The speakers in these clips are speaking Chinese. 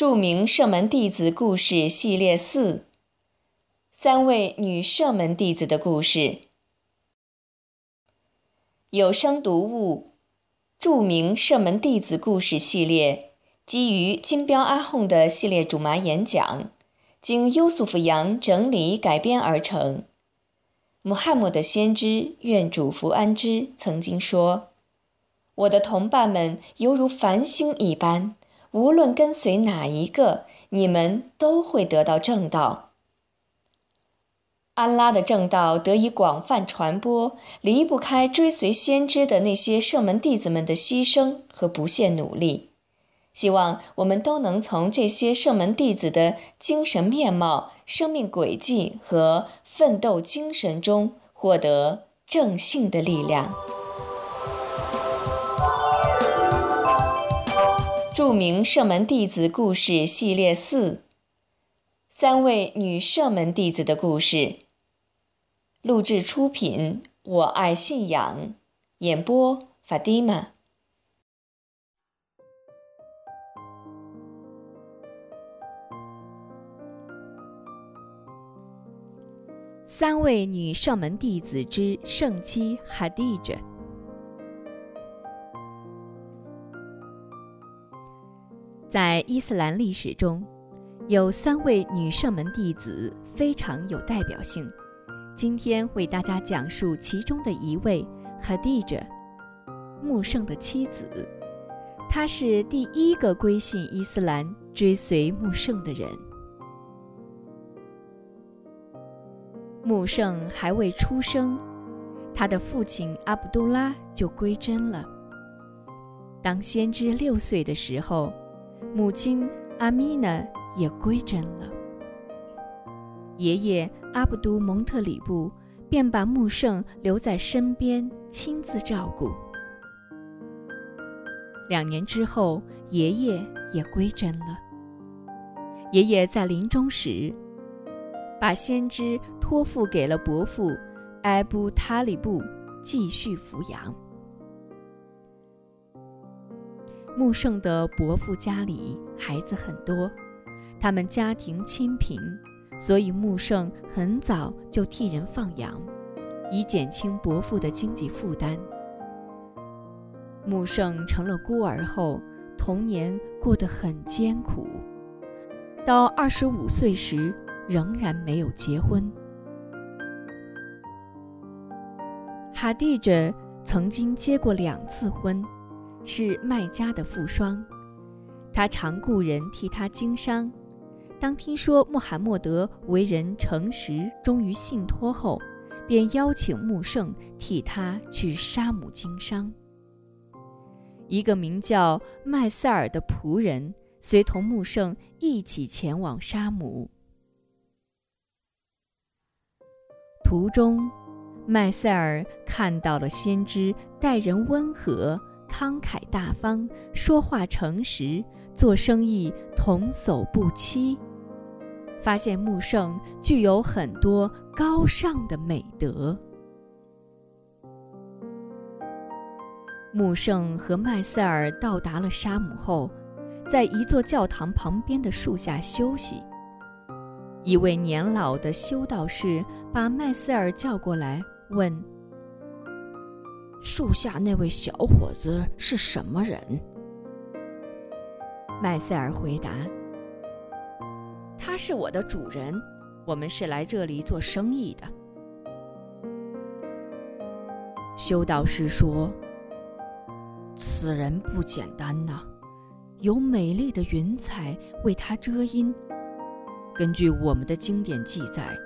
著名射门弟子故事系列四：三位女射门弟子的故事。有声读物：著名射门弟子故事系列，基于金标阿訇的系列主麻演讲，经优素福扬整理改编而成。穆罕默德先知愿主福安之曾经说：“我的同伴们犹如繁星一般。”无论跟随哪一个，你们都会得到正道。安拉的正道得以广泛传播，离不开追随先知的那些圣门弟子们的牺牲和不懈努力。希望我们都能从这些圣门弟子的精神面貌、生命轨迹和奋斗精神中获得正性的力量。著名射门弟子故事系列四：三位女射门弟子的故事。录制出品：我爱信仰，演播：法蒂玛。三位女射门弟子之圣妻哈蒂者。在伊斯兰历史中，有三位女圣门弟子非常有代表性。今天为大家讲述其中的一位哈蒂者，穆圣的妻子。她是第一个归信伊斯兰、追随穆圣的人。穆圣还未出生，他的父亲阿卜杜拉就归真了。当先知六岁的时候。母亲阿米娜也归真了，爷爷阿卜都蒙特里布便把穆圣留在身边，亲自照顾。两年之后，爷爷也归真了。爷爷在临终时，把先知托付给了伯父埃布塔里布，继续抚养。穆圣的伯父家里孩子很多，他们家庭清贫，所以穆圣很早就替人放羊，以减轻伯父的经济负担。穆圣成了孤儿后，童年过得很艰苦，到二十五岁时仍然没有结婚。哈蒂者曾经结过两次婚。是麦家的富商，他常雇人替他经商。当听说穆罕默德为人诚实、忠于信托后，便邀请穆圣替他去沙姆经商。一个名叫麦塞尔的仆人随同穆圣一起前往沙姆。途中，麦塞尔看到了先知待人温和。慷慨大方，说话诚实，做生意童叟不欺，发现穆圣具有很多高尚的美德。穆圣和麦塞尔到达了沙姆后，在一座教堂旁边的树下休息。一位年老的修道士把麦塞尔叫过来，问。树下那位小伙子是什么人？麦塞尔回答：“他是我的主人，我们是来这里做生意的。”修道士说：“此人不简单呐，有美丽的云彩为他遮阴。根据我们的经典记载，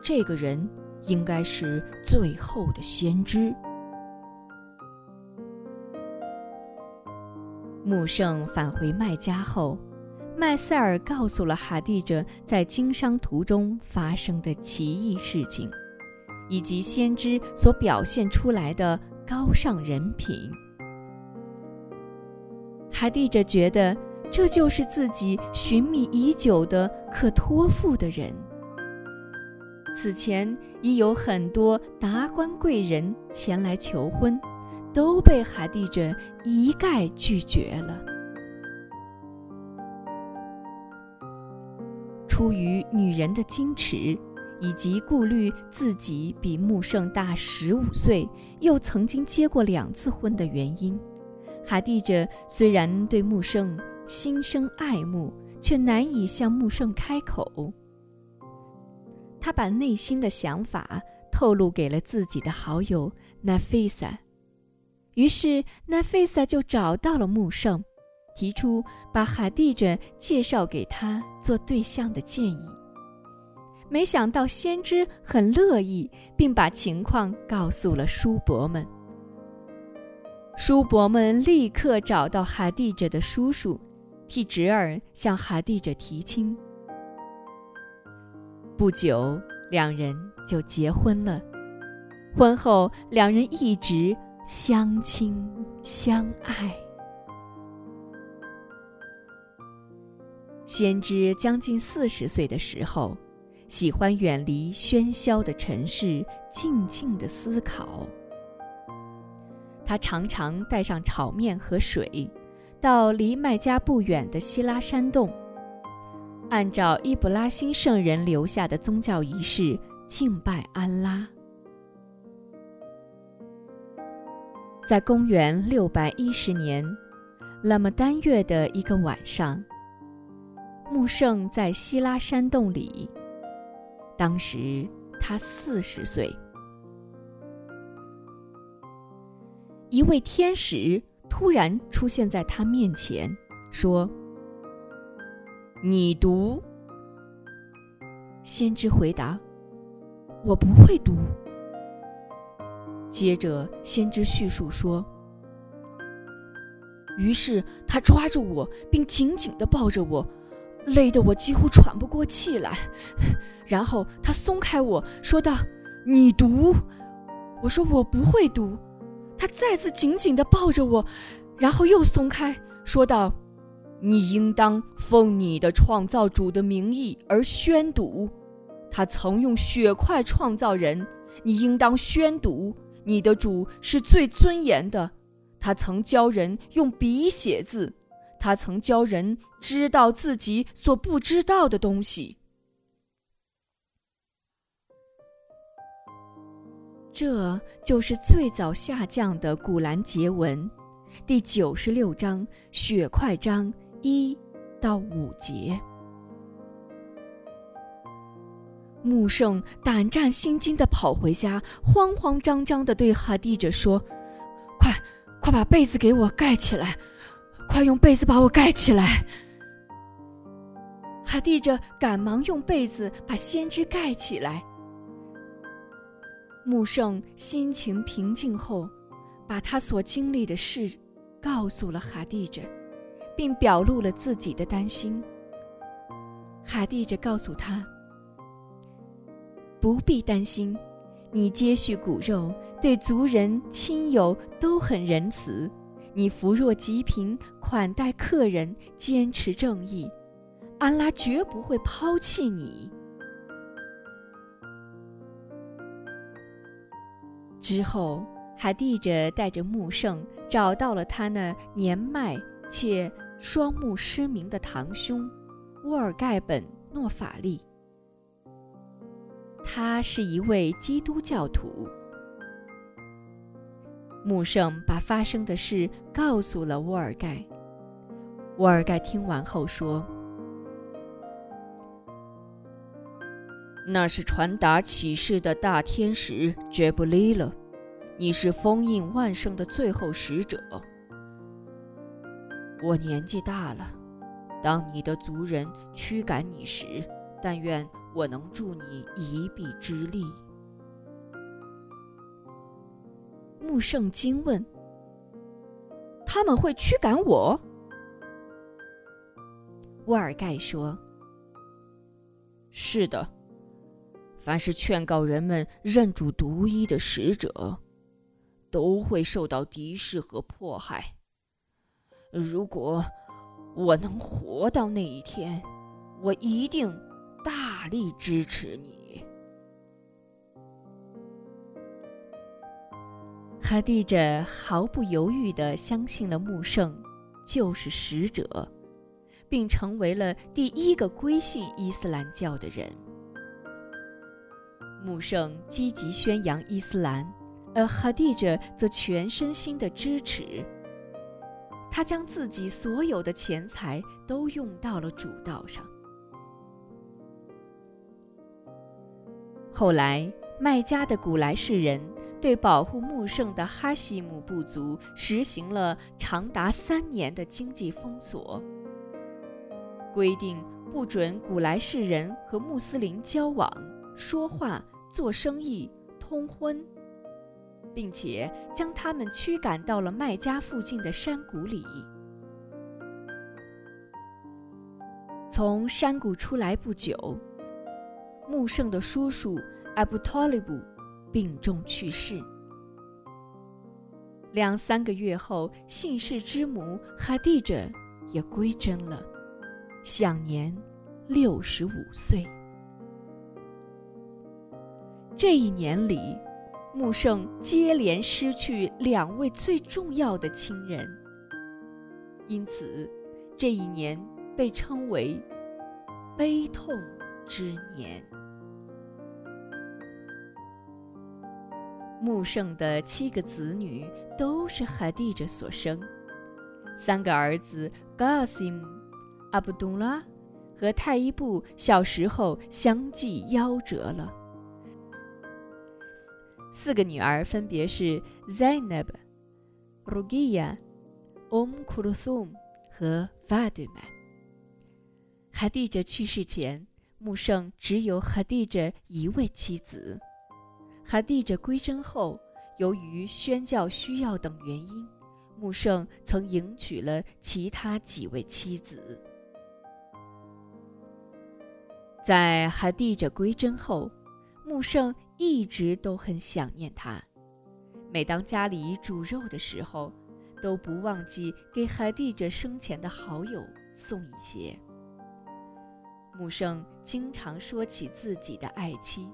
这个人应该是最后的先知。”穆圣返回麦家后，麦塞尔告诉了哈蒂者在经商途中发生的奇异事情，以及先知所表现出来的高尚人品。哈蒂者觉得这就是自己寻觅已久的可托付的人。此前已有很多达官贵人前来求婚。都被哈蒂者一概拒绝了。出于女人的矜持，以及顾虑自己比穆圣大十五岁，又曾经结过两次婚的原因，哈蒂者虽然对穆圣心生爱慕，却难以向穆圣开口。他把内心的想法透露给了自己的好友纳菲萨，于是纳菲萨就找到了穆圣。提出把哈蒂着介绍给他做对象的建议，没想到先知很乐意，并把情况告诉了叔伯们。叔伯们立刻找到哈蒂着的叔叔，替侄儿向哈蒂着提亲。不久，两人就结婚了。婚后，两人一直相亲相爱。先知将近四十岁的时候，喜欢远离喧嚣的城市，静静的思考。他常常带上炒面和水，到离麦加不远的希拉山洞，按照伊布拉辛圣人留下的宗教仪式敬拜安拉。在公元六百一十年，拉玛丹月的一个晚上。穆圣在希拉山洞里，当时他四十岁。一位天使突然出现在他面前，说：“你读。”先知回答：“我不会读。”接着，先知叙述说：“于是他抓住我，并紧紧地抱着我。”累得我几乎喘不过气来，然后他松开我说道：“你读。”我说：“我不会读。”他再次紧紧地抱着我，然后又松开说道：“你应当奉你的创造主的名义而宣读。他曾用血块创造人，你应当宣读。你的主是最尊严的，他曾教人用笔写字。”他曾教人知道自己所不知道的东西。这就是最早下降的《古兰结文》，第九十六章血块章一到五节。穆圣胆战心惊的跑回家，慌慌张张的对哈蒂者说：“快，快把被子给我盖起来。”快用被子把我盖起来！哈蒂着赶忙用被子把先知盖起来。穆圣心情平静后，把他所经历的事告诉了哈蒂着，并表露了自己的担心。哈蒂着告诉他：“不必担心，你接续骨肉，对族人亲友都很仁慈。”你扶弱济贫，款待客人，坚持正义，安拉绝不会抛弃你。之后，哈蒂着带着穆圣找到了他那年迈且双目失明的堂兄沃尔盖本诺法利。他是一位基督教徒。穆圣把发生的事告诉了沃尔盖。沃尔盖听完后说：“那是传达启示的大天使杰布利了，你是封印万圣的最后使者。我年纪大了，当你的族人驱赶你时，但愿我能助你一臂之力。”穆圣惊问：“他们会驱赶我？”沃尔盖说：“是的，凡是劝告人们认主独一的使者，都会受到敌视和迫害。如果我能活到那一天，我一定大力支持你。”哈蒂者毫不犹豫地相信了穆圣就是使者，并成为了第一个归信伊斯兰教的人。穆圣积极宣扬伊斯兰，而哈蒂者则全身心的支持。他将自己所有的钱财都用到了主道上。后来，麦加的古莱士人对保护穆圣的哈希姆部族实行了长达三年的经济封锁，规定不准古莱士人和穆斯林交往、说话、做生意、通婚。并且将他们驱赶到了麦加附近的山谷里。从山谷出来不久，穆圣的叔叔阿布托利布病重去世。两三个月后，姓氏之母哈蒂者也归真了，享年六十五岁。这一年里。穆圣接连失去两位最重要的亲人，因此这一年被称为“悲痛之年”。穆圣的七个子女都是哈蒂者所生，三个儿子 Gasim、阿卜杜拉和泰伊布小时候相继夭折了。四个女儿分别是 Zainab、Rugia、Om Kulthum 和 Fatima。哈蒂者去世前，穆圣只有哈蒂者一位妻子。哈蒂者归真后，由于宣教需要等原因，穆圣曾迎娶了其他几位妻子。在哈蒂者归真后，穆圣。一直都很想念他，每当家里煮肉的时候，都不忘记给海蒂者生前的好友送一些。穆圣经常说起自己的爱妻，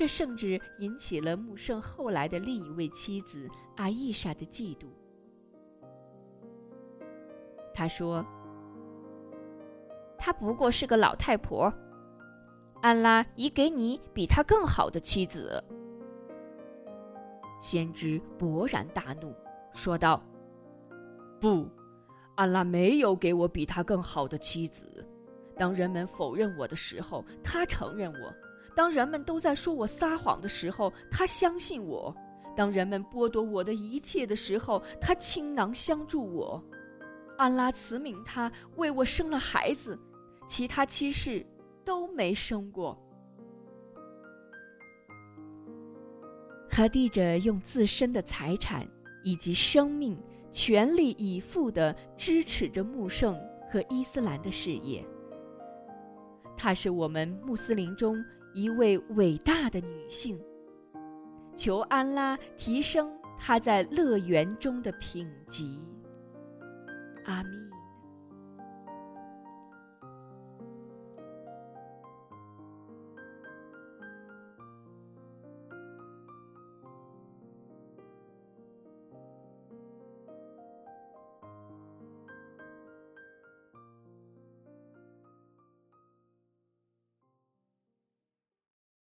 这甚至引起了穆圣后来的另一位妻子阿伊莎的嫉妒。他说：“她不过是个老太婆。”安拉已给你比他更好的妻子。先知勃然大怒，说道：“不，安拉没有给我比他更好的妻子。当人们否认我的时候，他承认我；当人们都在说我撒谎的时候，他相信我；当人们剥夺我的一切的时候，他倾囊相助我。安拉慈悯他，为我生了孩子，其他妻室。”都没生过。哈蒂者用自身的财产以及生命全力以赴地支持着穆圣和伊斯兰的事业。他是我们穆斯林中一位伟大的女性。求安拉提升她在乐园中的品级。阿弥。